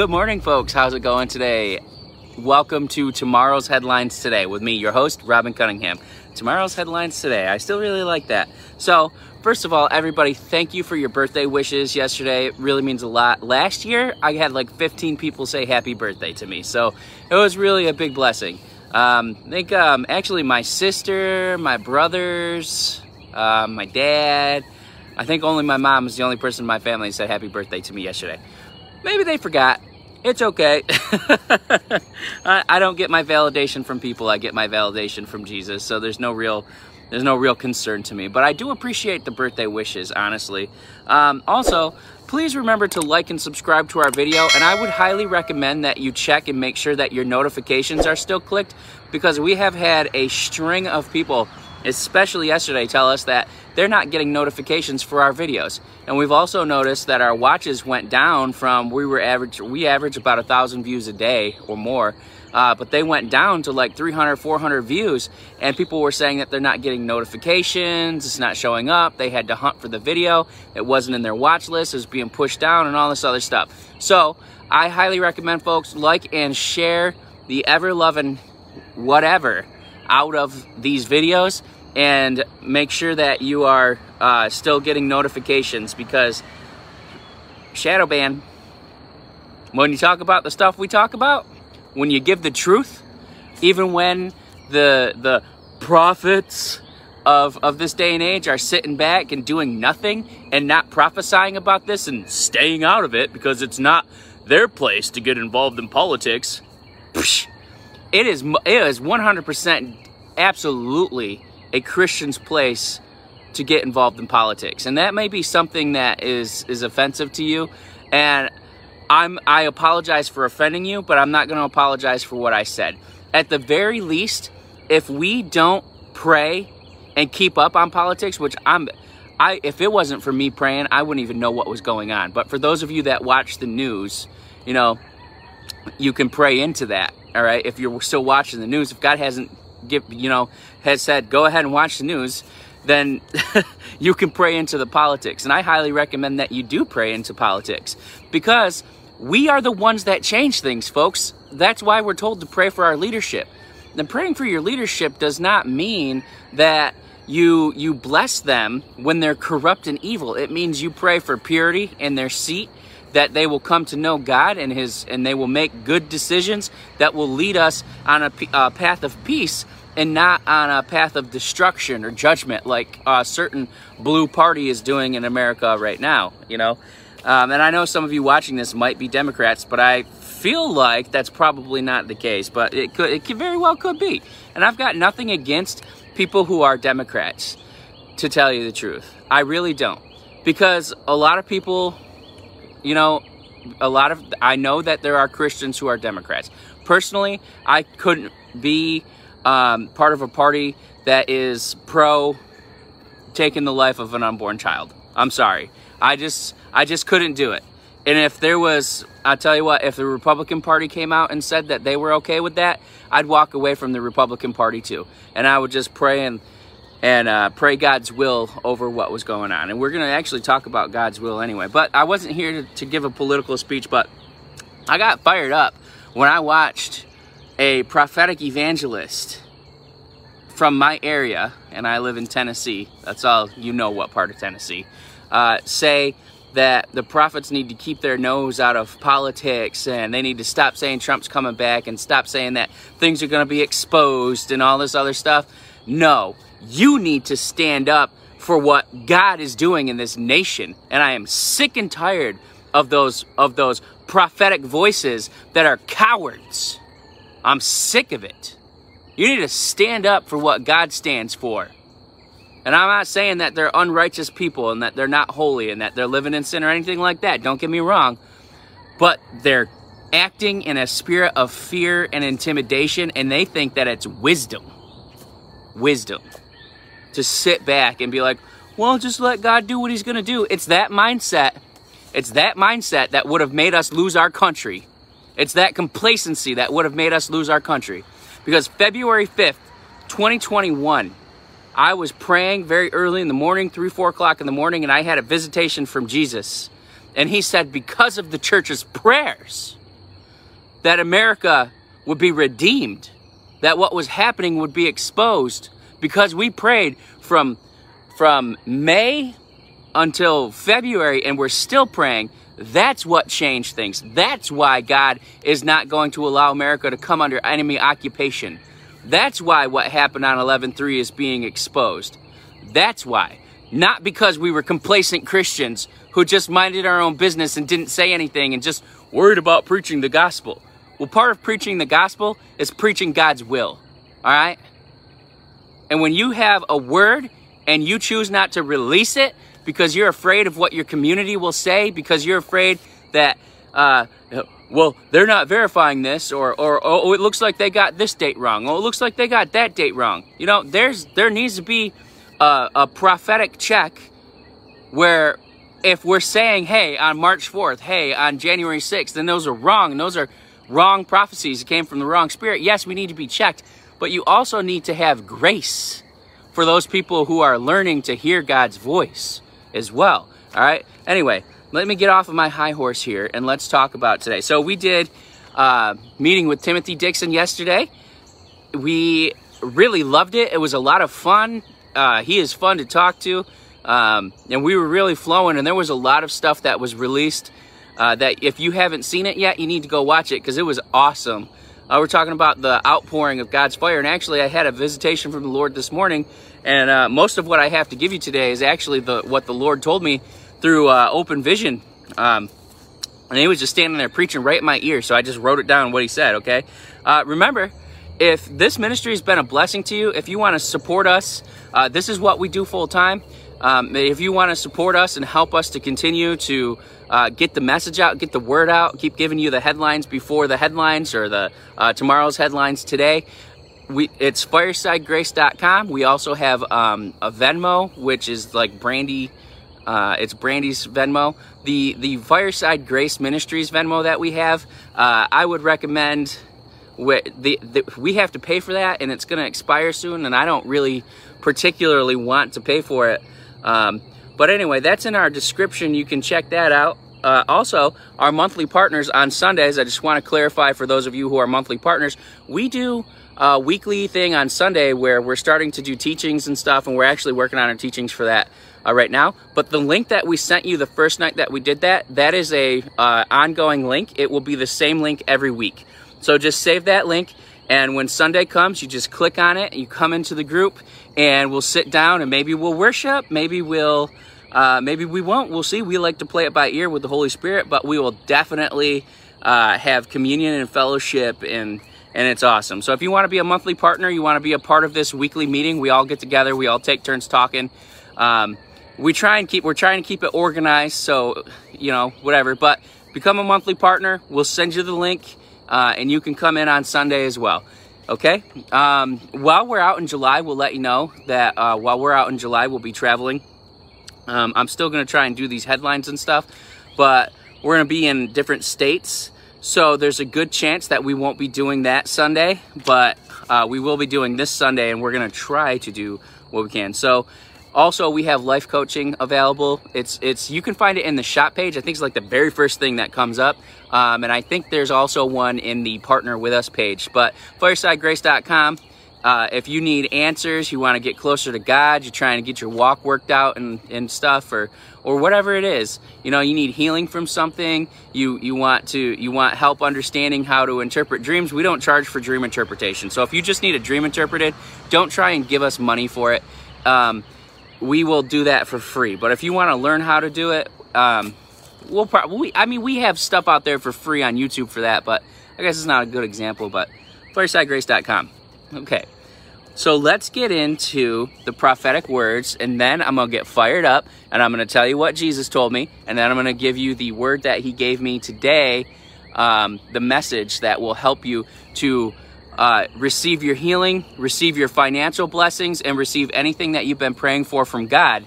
Good morning, folks. How's it going today? Welcome to Tomorrow's Headlines Today with me, your host, Robin Cunningham. Tomorrow's Headlines Today. I still really like that. So, first of all, everybody, thank you for your birthday wishes yesterday. It really means a lot. Last year, I had like 15 people say happy birthday to me. So, it was really a big blessing. Um, I think um, actually my sister, my brothers, uh, my dad, I think only my mom is the only person in my family said happy birthday to me yesterday. Maybe they forgot. It's okay. I, I don't get my validation from people. I get my validation from Jesus. So there's no real there's no real concern to me. But I do appreciate the birthday wishes, honestly. Um, also, please remember to like and subscribe to our video. And I would highly recommend that you check and make sure that your notifications are still clicked because we have had a string of people especially yesterday, tell us that they're not getting notifications for our videos. And we've also noticed that our watches went down from we were average we average about a thousand views a day or more, uh, but they went down to like 300, 400 views, and people were saying that they're not getting notifications, it's not showing up. They had to hunt for the video. It wasn't in their watch list. It was being pushed down and all this other stuff. So I highly recommend folks like and share the ever loving whatever out of these videos and make sure that you are uh, still getting notifications because shadow ban when you talk about the stuff we talk about when you give the truth even when the the prophets of of this day and age are sitting back and doing nothing and not prophesying about this and staying out of it because it's not their place to get involved in politics it is it is 100% absolutely a Christian's place to get involved in politics. And that may be something that is is offensive to you and I'm I apologize for offending you, but I'm not going to apologize for what I said. At the very least, if we don't pray and keep up on politics, which I'm I if it wasn't for me praying, I wouldn't even know what was going on. But for those of you that watch the news, you know, you can pray into that. All right. If you're still watching the news, if God hasn't give you know has said go ahead and watch the news, then you can pray into the politics. And I highly recommend that you do pray into politics because we are the ones that change things, folks. That's why we're told to pray for our leadership. And praying for your leadership does not mean that you you bless them when they're corrupt and evil. It means you pray for purity in their seat that they will come to know God and his and they will make good decisions that will lead us on a, a path of peace and not on a path of destruction or judgment like a certain blue party is doing in America right now, you know. Um, and I know some of you watching this might be Democrats, but I feel like that's probably not the case. But it could, it could very well could be. And I've got nothing against people who are Democrats, to tell you the truth. I really don't, because a lot of people you know, a lot of I know that there are Christians who are Democrats. Personally, I couldn't be um, part of a party that is pro taking the life of an unborn child. I'm sorry. I just I just couldn't do it. And if there was, I'll tell you what, if the Republican Party came out and said that they were okay with that, I'd walk away from the Republican Party too. And I would just pray and and uh, pray God's will over what was going on. And we're going to actually talk about God's will anyway. But I wasn't here to, to, give a political speech, but I got fired up when I watched a prophetic evangelist from my area, and I live in Tennessee. That's all you know what part of Tennessee. Uh, say that the prophets need to keep their nose out of politics and they need to stop saying Trump's coming back and stop saying that things are going to be exposed and all this other stuff. No, you need to stand up for what God is doing in this nation. And I am sick and tired of those of those prophetic voices that are cowards. I'm sick of it. You need to stand up for what God stands for. And I'm not saying that they're unrighteous people and that they're not holy and that they're living in sin or anything like that. Don't get me wrong. But they're acting in a spirit of fear and intimidation and they think that it's wisdom. Wisdom to sit back and be like, well, just let God do what he's going to do. It's that mindset. It's that mindset that would have made us lose our country. It's that complacency that would have made us lose our country. Because February 5th, 2021, I was praying very early in the morning, 3, 4 o'clock in the morning, and I had a visitation from Jesus. And he said, because of the church's prayers, that America would be redeemed, that what was happening would be exposed because we prayed from from May until February and we're still praying. That's what changed things. That's why God is not going to allow America to come under enemy occupation. That's why what happened on 11-3 is being exposed. That's why. Not because we were complacent Christians who just minded our own business and didn't say anything and just worried about preaching the gospel. Well, part of preaching the gospel is preaching God's will. All right? And when you have a word and you choose not to release it because you're afraid of what your community will say, because you're afraid that, uh, well, they're not verifying this, or, or oh, it looks like they got this date wrong. Oh, it looks like they got that date wrong. You know, there's there needs to be a, a prophetic check where if we're saying, hey, on March 4th, hey, on January 6th, then those are wrong, and those are wrong prophecies that came from the wrong spirit. Yes, we need to be checked, but you also need to have grace for those people who are learning to hear God's voice as well. All right. Anyway, let me get off of my high horse here and let's talk about today. So we did uh, meeting with Timothy Dixon yesterday. We really loved it. It was a lot of fun. Uh, he is fun to talk to. Um, and we were really flowing and there was a lot of stuff that was released uh, that if you haven't seen it yet, you need to go watch it because it was awesome. Uh, we're talking about the outpouring of God's fire. And actually, I had a visitation from the Lord this morning. And uh, most of what I have to give you today is actually the what the Lord told me through uh, open vision. Um, and he was just standing there preaching right in my ear. So I just wrote it down what he said, okay? Uh, remember, if this ministry has been a blessing to you, if you want to support us, uh, this is what we do full time. Um, if you want to support us and help us to continue to uh, get the message out, get the word out, keep giving you the headlines before the headlines or the uh, tomorrow's headlines today, we it's firesidegrace.com. We also have um, a Venmo, which is like Brandy. Uh, it's Brandy's Venmo. The the Fireside Grace Ministries Venmo that we have, uh, I would recommend. We, the, the, we have to pay for that, and it's going to expire soon, and I don't really particularly want to pay for it. Um, but anyway, that's in our description. You can check that out. Uh, also, our monthly partners on Sundays, I just want to clarify for those of you who are monthly partners, we do a weekly thing on Sunday where we're starting to do teachings and stuff, and we're actually working on our teachings for that uh, right now. But the link that we sent you the first night that we did that, that is a uh, ongoing link. It will be the same link every week. So just save that link. And when Sunday comes, you just click on it, you come into the group, and we'll sit down and maybe we'll worship, maybe we'll, uh, maybe we won't. We'll see. We like to play it by ear with the Holy Spirit, but we will definitely uh, have communion and fellowship, and and it's awesome. So if you want to be a monthly partner, you want to be a part of this weekly meeting, we all get together, we all take turns talking. Um, we try and keep we're trying to keep it organized, so you know whatever. But become a monthly partner. We'll send you the link uh, and you can come in on Sunday as well. Okay. Um, while we're out in July, we'll let you know that uh, while we're out in July, we'll be traveling. Um, I'm still to try and do these headlines and stuff, but we're to be in different states. So there's a good chance that we won't be doing that Sunday, but uh, we will be doing this Sunday, and we're to try to do what we can. So also, we have life coaching available. It's it's you can find it in the shop page. I think it's like the very first thing that comes up. Um, and I think there's also one in the partner with us page. But firesidegrace.com. Uh, if you need answers, you want to get closer to God, you're trying to get your walk worked out and, and stuff, or or whatever it is, you know, you need healing from something. You you want to you want help understanding how to interpret dreams. We don't charge for dream interpretation. So if you just need a dream interpreted, don't try and give us money for it. Um, we will do that for free. But if you want to learn how to do it, um, we'll probably, I mean, we have stuff out there for free on YouTube for that, but I guess it's not a good example, but firesidegrace.com. Okay. So let's get into the prophetic words, and then I'm going to get fired up, and I'm going to tell you what Jesus told me, and then I'm going to give you the word that he gave me today, um, the message that will help you to uh, receive your healing, receive your financial blessings, and receive anything that you've been praying for from God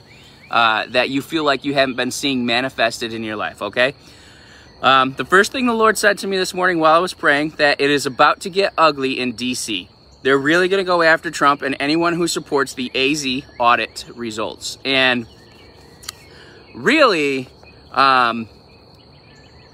uh, that you feel like you haven't been seeing manifested in your life, okay? Um, the first thing the Lord said to me this morning while I was praying that it is about to get ugly in DC. They're really going to go after Trump and anyone who supports the AZ audit results. And really, um,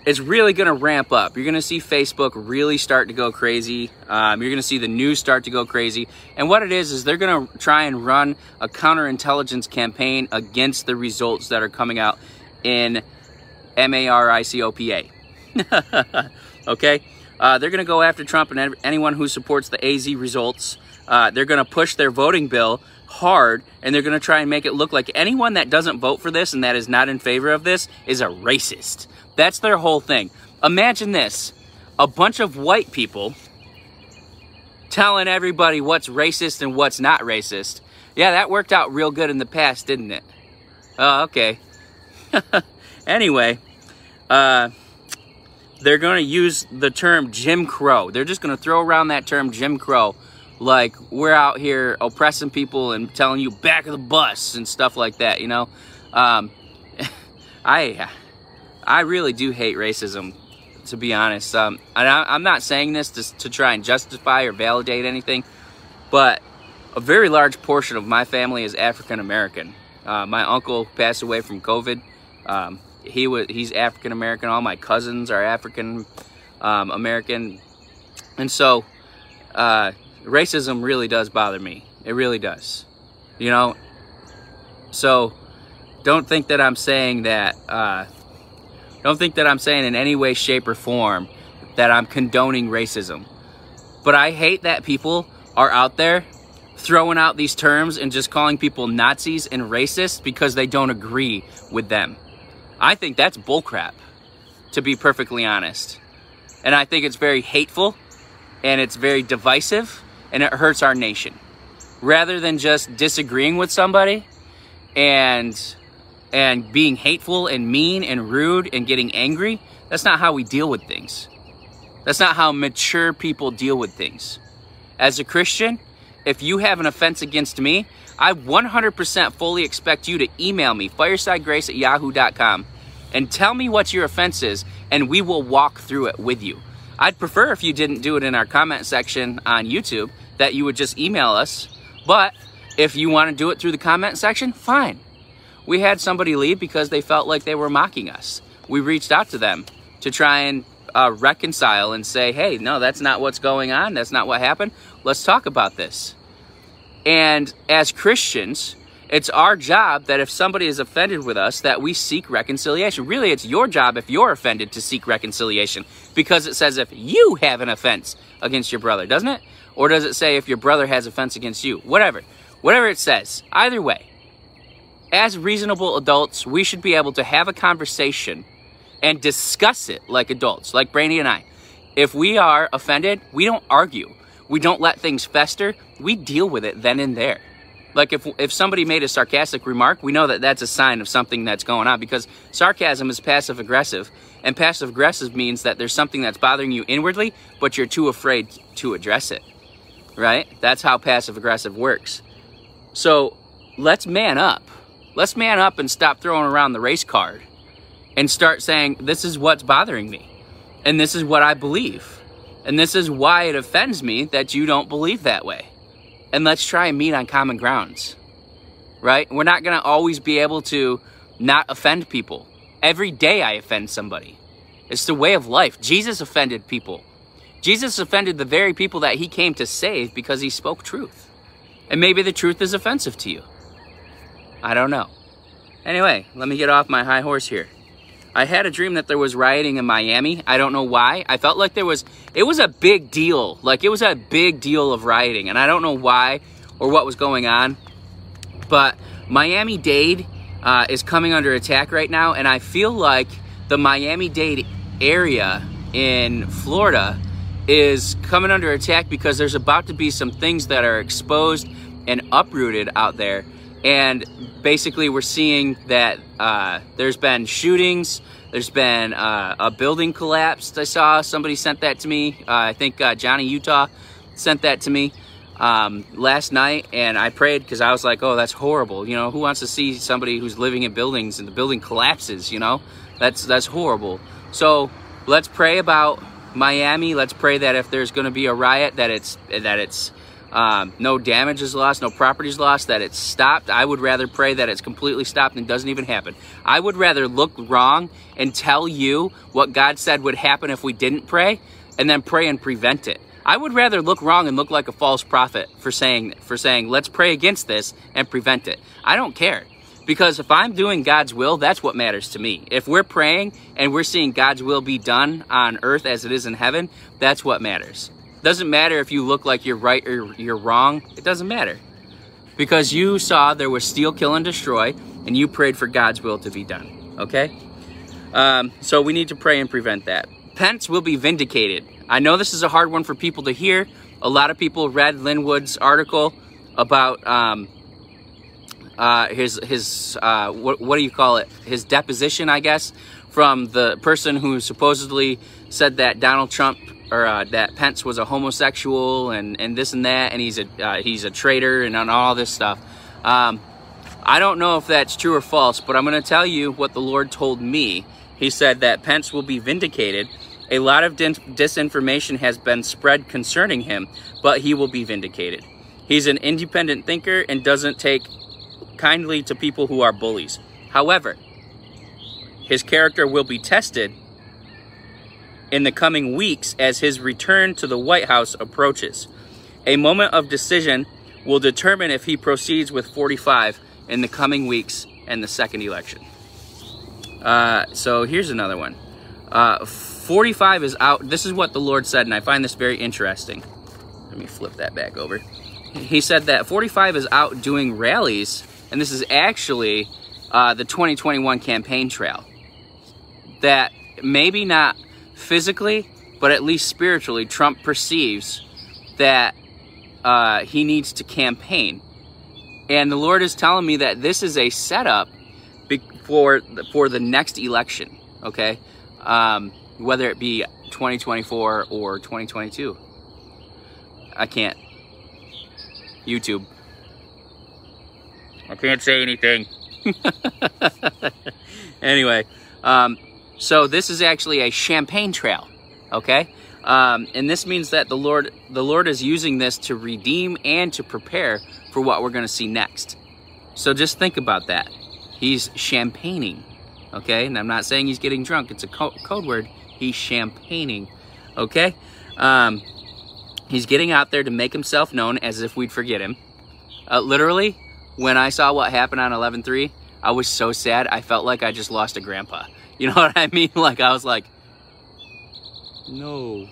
it's really going to ramp up. You're going to see Facebook really start to go crazy. Um, you're going to see the news start to go crazy. And what it is, is they're going to try and run a counterintelligence campaign against the results that are coming out in M-A-R-I-C-O-P-A. okay? Uh, they're going to go after Trump and anyone who supports the AZ results. Uh, they're going to push their voting bill hard and they're going to try and make it look like anyone that doesn't vote for this and that is not in favor of this is a racist. That's their whole thing. Imagine this a bunch of white people telling everybody what's racist and what's not racist. Yeah, that worked out real good in the past, didn't it? Oh, okay. anyway, uh, they're going to use the term Jim Crow. They're just going to throw around that term Jim Crow like we're out here oppressing people and telling you back of the bus and stuff like that, you know? Um, I I really do hate racism, to be honest. Um, I, am not saying this to, to try and justify or validate anything, but a very large portion of my family is African American. Uh, my uncle passed away from COVID. Um, he was he's African American. All my cousins are African um, American, and so uh, racism really does bother me. It really does. You know, so don't think that I'm saying that uh, don't think that I'm saying in any way, shape, or form that I'm condoning racism. But I hate that people are out there throwing out these terms and just calling people Nazis and racist because they don't agree with them. I think that's bullcrap, to be perfectly honest. And I think it's very hateful and it's very divisive and it hurts our nation. Rather than just disagreeing with somebody and and being hateful and mean and rude and getting angry, that's not how we deal with things. That's not how mature people deal with things. As a Christian, if you have an offense against me, I 100% fully expect you to email me, firesidegrace at yahoo.com, and tell me what your offense is, and we will walk through it with you. I'd prefer if you didn't do it in our comment section on YouTube, that you would just email us. But if you want to do it through the comment section, fine. We had somebody leave because they felt like they were mocking us. We reached out to them to try and uh, reconcile and say, hey, no, that's not what's going on. That's not what happened. Let's talk about this. And as Christians, it's our job that if somebody is offended with us, that we seek reconciliation. Really, it's your job if you're offended to seek reconciliation because it says if you have an offense against your brother, doesn't it? Or does it say if your brother has offense against you? Whatever. Whatever it says. Either way, as reasonable adults, we should be able to have a conversation and discuss it like adults, like Brandy and I. If we are offended, we don't argue. We don't let things fester. We deal with it then and there. Like if, if somebody made a sarcastic remark, we know that that's a sign of something that's going on because sarcasm is passive aggressive. And passive aggressive means that there's something that's bothering you inwardly, but you're too afraid to address it. Right? That's how passive aggressive works. So let's man up Let's man up and stop throwing around the race card and start saying, this is what's bothering me. And this is what I believe. And this is why it offends me that you don't believe that way. And let's try and meet on common grounds. Right? We're not going to always be able to not offend people. Every day I offend somebody. It's the way of life. Jesus offended people. Jesus offended the very people that he came to save because he spoke truth. And maybe the truth is offensive to you. I don't know. Anyway, let me get off my high horse here. I had a dream that there was rioting in Miami. I don't know why. I felt like there was, it was a big deal. Like it was a big deal of rioting. And I don't know why or what was going on. But Miami Dade uh, is coming under attack right now. And I feel like the Miami Dade area in Florida is coming under attack because there's about to be some things that are exposed and uprooted out there and basically we're seeing that uh, there's been shootings there's been uh, a building collapsed i saw somebody sent that to me. Uh, i think uh, johnny utah sent that to me um, last night. And i prayed because i was like oh that's horrible. You know who wants to see somebody who's living in buildings and the building collapses you know? That's that's horrible. So let's pray about miami. Let's pray that if there's going to be a riot that it's that it's um, no damage is lost, no property is lost, that it's stopped. I would rather pray that it's completely stopped and doesn't even happen. I would rather look wrong and tell you what God said would happen if we didn't pray and then pray and prevent it. I would rather look wrong and look like a false prophet for saying for saying let's pray against this and prevent it. I don't care. Because if I'm doing God's will, that's what matters to me. If we're praying and we're seeing God's will be done on earth as it is in heaven, that's what matters. Doesn't matter if you look like you're right or you're wrong. It doesn't matter. Because you saw there was steal, kill, and destroy, and you prayed for God's will to be done. Okay? Um, so we need to pray and prevent that. Pence will be vindicated. I know this is a hard one for people to hear. A lot of people read Lin Wood's article about um, uh, his his uh, what, what do you call it? His deposition, I guess, from the person who supposedly said that Donald Trump or uh, that Pence was a homosexual and, and this and that, and he's a uh, he's a traitor and on all this stuff. Um, I don't know if that's true or false, but I'm going to tell you what the Lord told me. He said that Pence will be vindicated. A lot of disinformation has been spread concerning him, but he will be vindicated. He's an independent thinker and doesn't take kindly to people who are bullies. However, his character will be tested in the coming weeks as his return to the White House approaches. A moment of decision will determine if he proceeds with 45 in the coming weeks and the second election. Uh, so here's another one. Uh, 45 is out. This is what the Lord said, and I find this very interesting. Let me flip that back over. He said that 45 is out doing rallies, and this is actually uh, the 2021 campaign trail. That maybe not physically, but at least spiritually, Trump perceives that uh, he needs to campaign. And the Lord is telling me that this is a setup for the, for the next election, okay? Um, whether it be 2024 or 2022. I can't. YouTube. I can't say anything. anyway, um, so this is actually a champagne trail, okay? Um, and this means that the Lord, the Lord is using this to redeem and to prepare for what we're going to see next. So just think about that. He's champagning, okay? And I'm not saying he's getting drunk. It's a co code word. He's champagning, okay? Um, he's getting out there to make himself known as if we'd forget him. Uh, literally, when I saw what happened on 11-3, I was so sad. I felt like I just lost a grandpa. You know what I mean? Like I was like, no.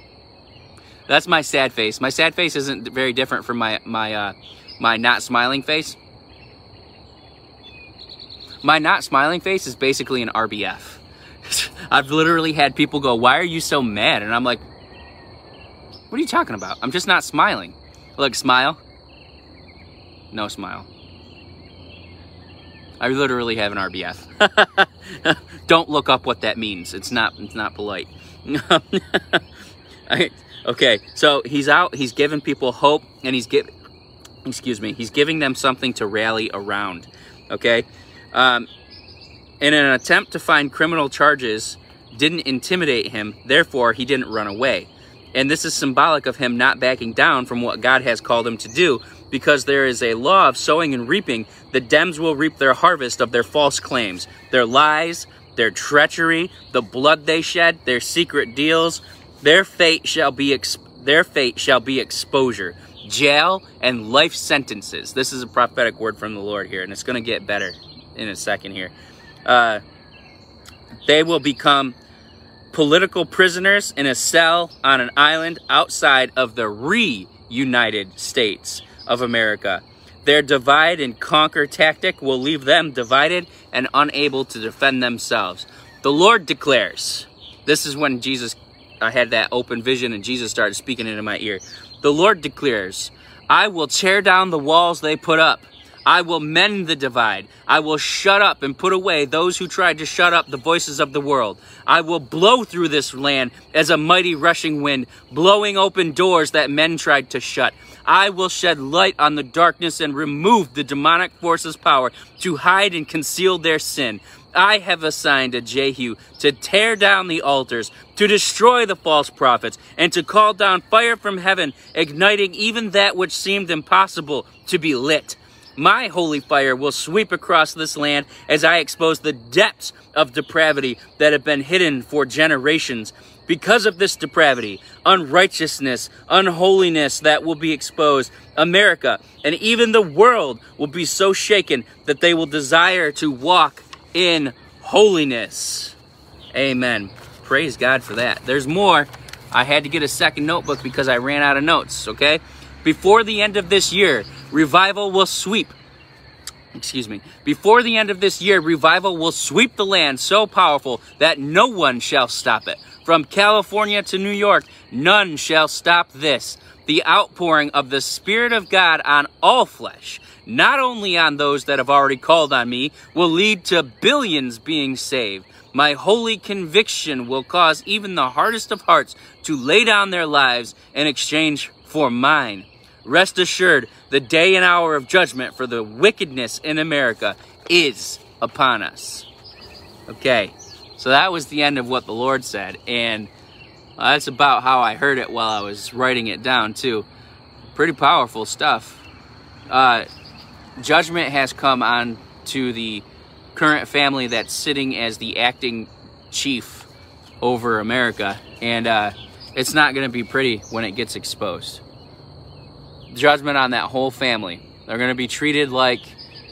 That's my sad face. My sad face isn't very different from my my uh, my not smiling face. My not smiling face is basically an RBF. I've literally had people go, "Why are you so mad?" And I'm like, "What are you talking about? I'm just not smiling." Look, smile. No smile. I literally have an RBF. Don't look up what that means. It's not it's not polite. I, okay, so he's out, he's giving people hope and he's giving excuse me, he's giving them something to rally around. Okay? Um, in an attempt to find criminal charges didn't intimidate him, therefore he didn't run away. And this is symbolic of him not backing down from what God has called him to do because there is a law of sowing and reaping. The Dems will reap their harvest of their false claims, their lies, their treachery, the blood they shed, their secret deals. Their fate shall be their fate shall be exposure, jail, and life sentences. This is a prophetic word from the Lord here, and it's going to get better in a second here. Uh, they will become political prisoners in a cell on an island outside of the reunited States of America. Their divide and conquer tactic will leave them divided and unable to defend themselves. The Lord declares, this is when Jesus, I had that open vision and Jesus started speaking into my ear. The Lord declares, I will tear down the walls they put up I will mend the divide. I will shut up and put away those who tried to shut up the voices of the world. I will blow through this land as a mighty rushing wind, blowing open doors that men tried to shut. I will shed light on the darkness and remove the demonic forces' power to hide and conceal their sin. I have assigned a Jehu to tear down the altars, to destroy the false prophets, and to call down fire from heaven, igniting even that which seemed impossible to be lit. My holy fire will sweep across this land as I expose the depths of depravity that have been hidden for generations. Because of this depravity, unrighteousness, unholiness that will be exposed, America and even the world will be so shaken that they will desire to walk in holiness. Amen. Praise God for that. There's more. I had to get a second notebook because I ran out of notes, okay? Before the end of this year, revival will sweep excuse me, before the end of this year, revival will sweep the land so powerful that no one shall stop it. From California to New York, none shall stop this. The outpouring of the Spirit of God on all flesh, not only on those that have already called on me, will lead to billions being saved. My holy conviction will cause even the hardest of hearts to lay down their lives in exchange for mine. Rest assured, the day and hour of judgment for the wickedness in America is upon us. Okay, so that was the end of what the Lord said, and that's about how I heard it while I was writing it down, too. Pretty powerful stuff. Uh, judgment has come on to the current family that's sitting as the acting chief over America, and uh, it's not going to be pretty when it gets exposed judgment on that whole family. They're going to be treated like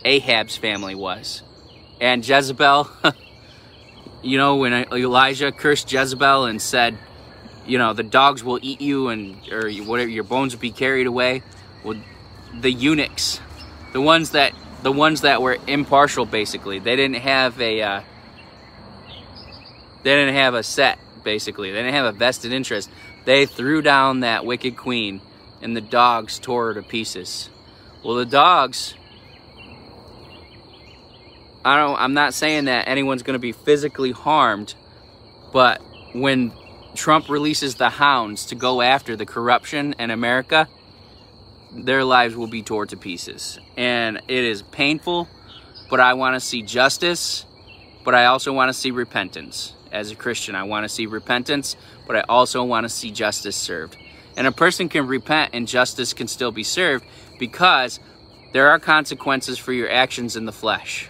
Ahab's family was. And Jezebel, you know, when Elijah cursed Jezebel and said, you know, the dogs will eat you and or whatever your bones will be carried away. Well, the eunuchs, the ones that the ones that were impartial, basically, they didn't have a uh, they didn't have a set. Basically, they didn't have a vested interest. They threw down that wicked queen and the dogs tore her to pieces. Well, the dogs, I don't, I'm not saying that anyone's going to be physically harmed, but when Trump releases the hounds to go after the corruption in America, their lives will be torn to pieces. And it is painful, but I want to see justice, but I also want to see repentance. As a Christian, I want to see repentance, but I also want to see justice served. And a person can repent and justice can still be served because there are consequences for your actions in the flesh,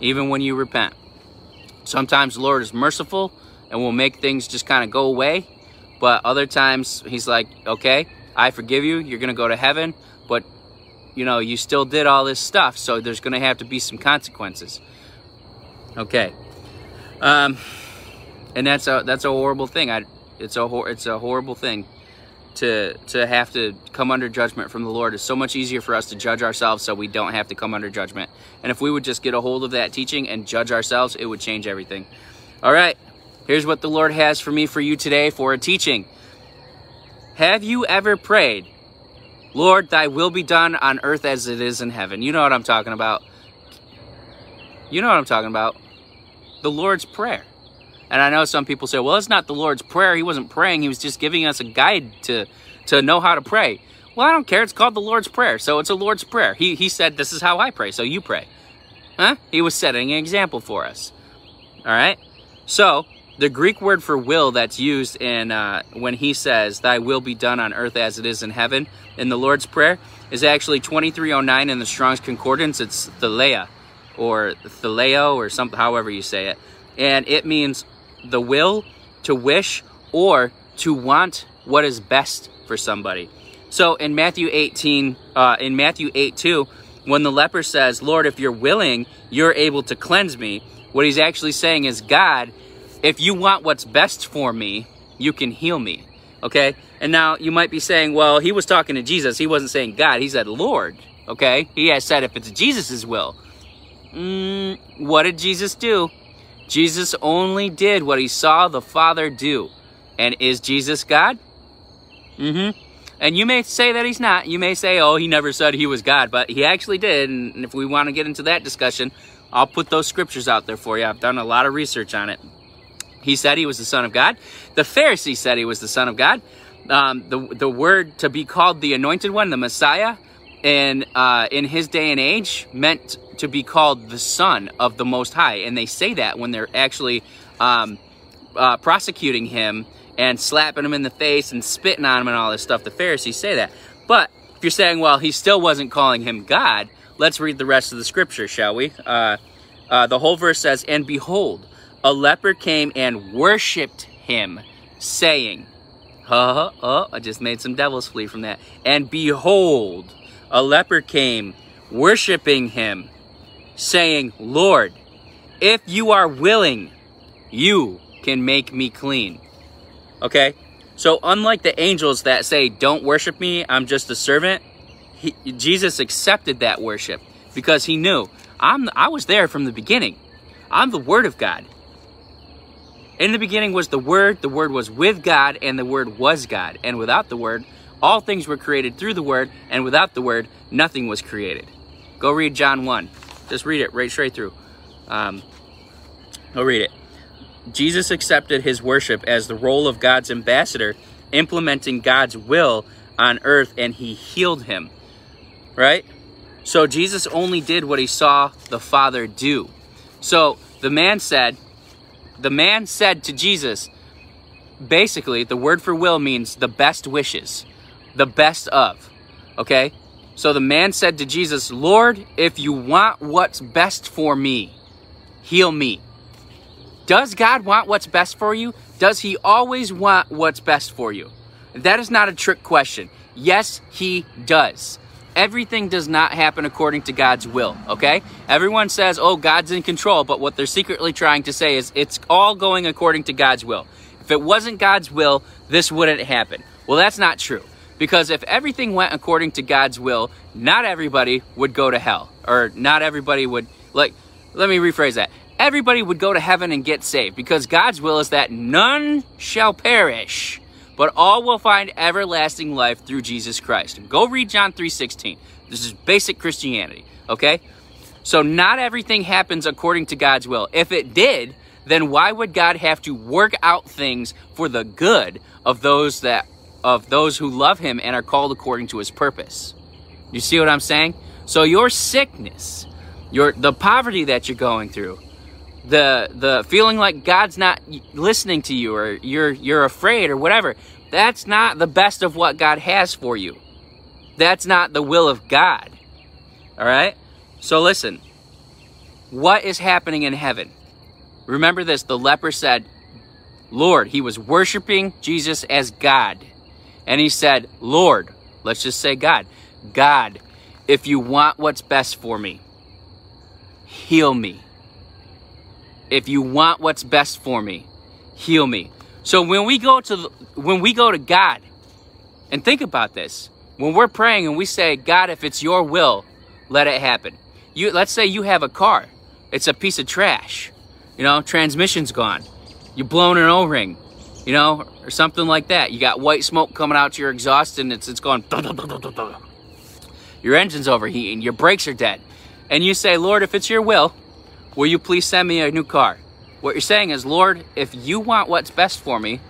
even when you repent. Sometimes the Lord is merciful and will make things just kind of go away. But other times he's like, okay, I forgive you. You're going to go to heaven. But, you know, you still did all this stuff. So there's going to have to be some consequences. Okay. Um, and that's a, that's a horrible thing. I, it's a, it's a horrible thing to to have to come under judgment from the Lord. It's so much easier for us to judge ourselves so we don't have to come under judgment. And if we would just get a hold of that teaching and judge ourselves, it would change everything. All right. Here's what the Lord has for me for you today for a teaching. Have you ever prayed, Lord, thy will be done on earth as it is in heaven? You know what I'm talking about. You know what I'm talking about. The Lord's Prayer. And I know some people say, well, it's not the Lord's Prayer. He wasn't praying. He was just giving us a guide to, to know how to pray. Well, I don't care. It's called the Lord's Prayer. So it's a Lord's Prayer. He, he said, this is how I pray. So you pray. Huh? He was setting an example for us. All right. So the Greek word for will that's used in uh, when he says, thy will be done on earth as it is in heaven in the Lord's Prayer is actually 2309 in the Strong's Concordance. It's thelea or theleo or something, however you say it. And it means the will to wish or to want what is best for somebody. So in Matthew 18, uh, in Matthew 8 2, when the leper says, Lord, if you're willing, you're able to cleanse me, what he's actually saying is, God, if you want what's best for me, you can heal me. Okay? And now you might be saying, well, he was talking to Jesus. He wasn't saying God. He said Lord. Okay? He has said if it's Jesus' will. Mm, what did Jesus do? Jesus only did what he saw the Father do. And is Jesus God? Mm-hmm. And you may say that he's not. You may say, oh, he never said he was God, but he actually did. And if we want to get into that discussion, I'll put those scriptures out there for you. I've done a lot of research on it. He said he was the Son of God. The Pharisee said he was the Son of God. Um, the, the word to be called the Anointed One, the Messiah, and uh, in his day and age meant to be called the Son of the Most High. And they say that when they're actually um, uh, prosecuting him and slapping him in the face and spitting on him and all this stuff. The Pharisees say that. But if you're saying, well, he still wasn't calling him God, let's read the rest of the scripture, shall we? Uh, uh, the whole verse says, And behold, a leper came and worshipped him, saying, uh, uh, I just made some devils flee from that. And behold, a leper came, worshiping him, saying, Lord, if you are willing, you can make me clean. Okay? So, unlike the angels that say, Don't worship me, I'm just a servant, he, Jesus accepted that worship because he knew, I'm, I was there from the beginning. I'm the Word of God. In the beginning was the Word, the Word was with God, and the Word was God. And without the Word, all things were created through the Word, and without the Word, nothing was created. Go read John 1. Just read it right straight through. Um, go read it. Jesus accepted his worship as the role of God's ambassador, implementing God's will on earth, and he healed him. Right? So Jesus only did what he saw the Father do. So the man said, the man said to Jesus, basically, the word for will means the best wishes, the best of. Okay? So the man said to Jesus, Lord, if you want what's best for me, heal me. Does God want what's best for you? Does He always want what's best for you? That is not a trick question. Yes, He does. Everything does not happen according to God's will, okay? Everyone says, oh, God's in control, but what they're secretly trying to say is it's all going according to God's will. If it wasn't God's will, this wouldn't happen. Well, that's not true. Because if everything went according to God's will, not everybody would go to hell. Or not everybody would, like, let me rephrase that everybody would go to heaven and get saved because God's will is that none shall perish, but all will find everlasting life through Jesus Christ. Go read John 3:16. This is basic Christianity, okay? So not everything happens according to God's will. If it did, then why would God have to work out things for the good of those that of those who love him and are called according to his purpose? You see what I'm saying? So your sickness, your the poverty that you're going through, the the feeling like God's not listening to you or you're you're afraid or whatever. That's not the best of what God has for you. That's not the will of God. All right? So listen. What is happening in heaven? Remember this, the leper said, "Lord, he was worshiping Jesus as God." And he said, "Lord, let's just say God. God, if you want what's best for me, heal me." if you want what's best for me, heal me. So when we go to when we go to God, and think about this, when we're praying and we say, God, if it's your will, let it happen. You let's say you have a car, it's a piece of trash, you know, transmission's gone, You've blown an O-ring, you know, or something like that. You got white smoke coming out to your exhaust and it's it's going. Your engine's overheating, your brakes are dead, and you say, Lord, if it's your will, Will you please send me a new car? What you're saying is, Lord, if you want what's best for me,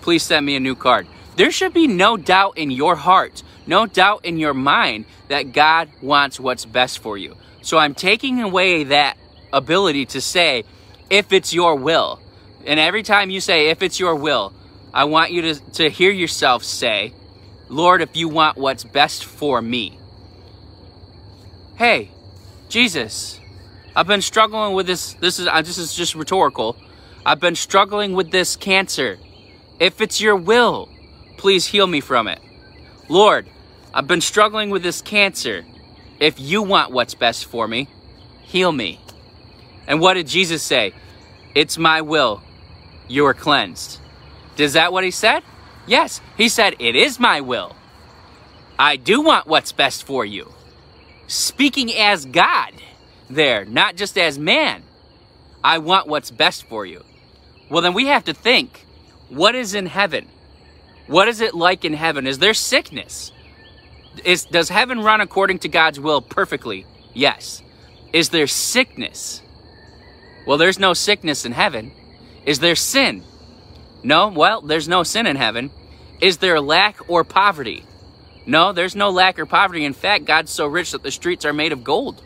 please send me a new car. There should be no doubt in your heart, no doubt in your mind that God wants what's best for you. So I'm taking away that ability to say, if it's your will. And every time you say, if it's your will, I want you to, to hear yourself say, Lord, if you want what's best for me. Hey, Jesus, I've been struggling with this. This is uh, this is just rhetorical. I've been struggling with this cancer. If it's your will, please heal me from it. Lord, I've been struggling with this cancer. If you want what's best for me, heal me. And what did Jesus say? It's my will. You are cleansed. Is that what he said? Yes, he said, It is my will. I do want what's best for you. Speaking as God there, not just as man. I want what's best for you. Well, then we have to think what is in heaven? What is it like in heaven? Is there sickness? Is, does heaven run according to God's will perfectly? Yes. Is there sickness? Well, there's no sickness in heaven. Is there sin? No, well, there's no sin in heaven. Is there lack or poverty? No, there's no lack or poverty. In fact, God's so rich that the streets are made of gold.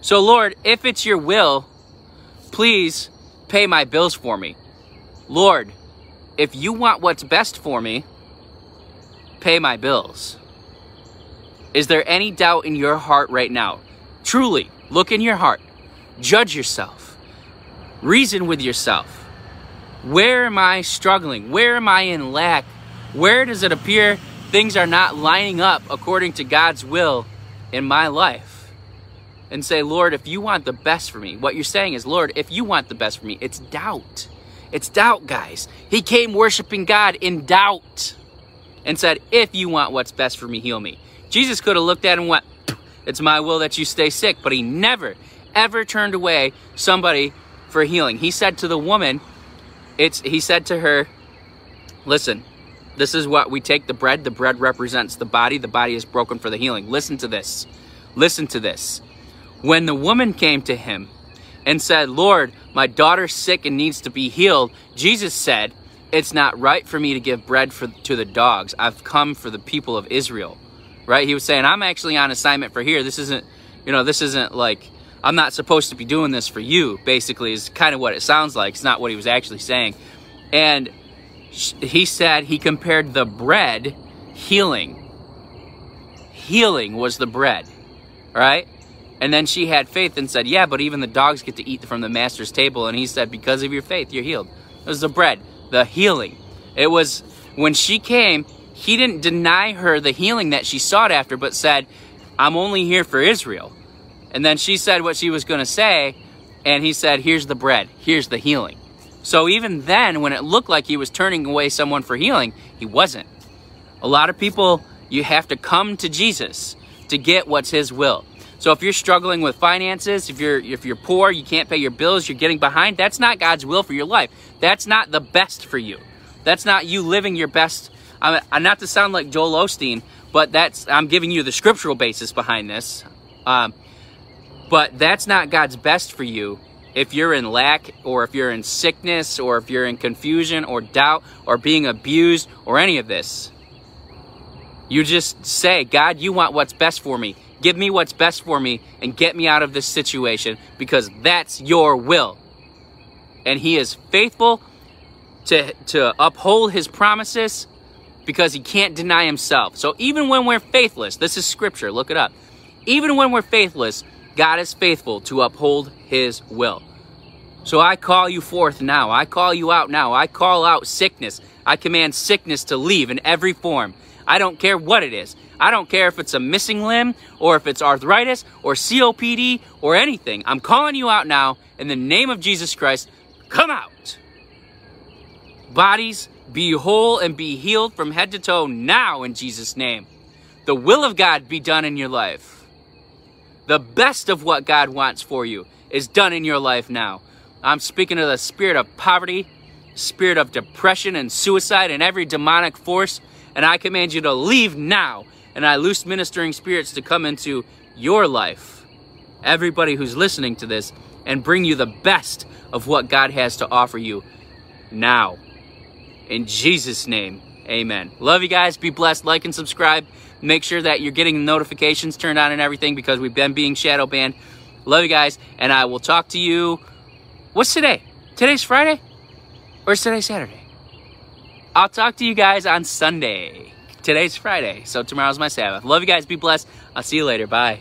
So, Lord, if it's your will, please pay my bills for me. Lord, if you want what's best for me, pay my bills. Is there any doubt in your heart right now? Truly, look in your heart. Judge yourself. Reason with yourself. Where am I struggling? Where am I in lack? Where does it appear things are not lining up according to God's will in my life? And say, Lord, if you want the best for me, what you're saying is, Lord, if you want the best for me, it's doubt. It's doubt, guys. He came worshiping God in doubt and said, If you want what's best for me, heal me. Jesus could have looked at him and went, It's my will that you stay sick. But he never, ever turned away somebody for healing. He said to the woman, it's he said to her, Listen, this is what we take the bread. The bread represents the body. The body is broken for the healing. Listen to this. Listen to this. When the woman came to him and said, Lord, my daughter's sick and needs to be healed, Jesus said, It's not right for me to give bread for, to the dogs. I've come for the people of Israel. Right? He was saying, I'm actually on assignment for here. This isn't, you know, this isn't like, I'm not supposed to be doing this for you, basically, is kind of what it sounds like. It's not what he was actually saying. And he said he compared the bread healing. Healing was the bread, right? And then she had faith and said, Yeah, but even the dogs get to eat from the master's table. And he said, Because of your faith, you're healed. It was the bread, the healing. It was when she came, he didn't deny her the healing that she sought after, but said, I'm only here for Israel. And then she said what she was going to say, and he said, Here's the bread, here's the healing. So even then, when it looked like he was turning away someone for healing, he wasn't. A lot of people, you have to come to Jesus to get what's his will. So if you're struggling with finances, if you're if you're poor, you can't pay your bills, you're getting behind, that's not God's will for your life. That's not the best for you. That's not you living your best. I'm, not to sound like Joel Osteen, but that's I'm giving you the scriptural basis behind this. Um, but that's not God's best for you if you're in lack or if you're in sickness or if you're in confusion or doubt or being abused or any of this. You just say, God, you want what's best for me. Give me what's best for me and get me out of this situation because that's your will. And He is faithful to, to uphold His promises because He can't deny Himself. So even when we're faithless, this is scripture, look it up. Even when we're faithless, God is faithful to uphold His will. So I call you forth now. I call you out now. I call out sickness. I command sickness to leave in every form. I don't care what it is. I don't care if it's a missing limb or if it's arthritis or COPD or anything. I'm calling you out now in the name of Jesus Christ. Come out. Bodies, be whole and be healed from head to toe now in Jesus' name. The will of God be done in your life. The best of what God wants for you is done in your life now. I'm speaking of the spirit of poverty, spirit of depression and suicide, and every demonic force. And I command you to leave now and I loose ministering spirits to come into your life, everybody who's listening to this, and bring you the best of what God has to offer you now. In Jesus' name, amen. Love you guys. Be blessed. Like and subscribe. Make sure that you're getting notifications turned on and everything because we've been being shadow banned. Love you guys. And I will talk to you. What's today? Today's Friday? Or is today Saturday? I'll talk to you guys on Sunday. Today's Friday, so tomorrow's my Sabbath. Love you guys. Be blessed. I'll see you later. Bye.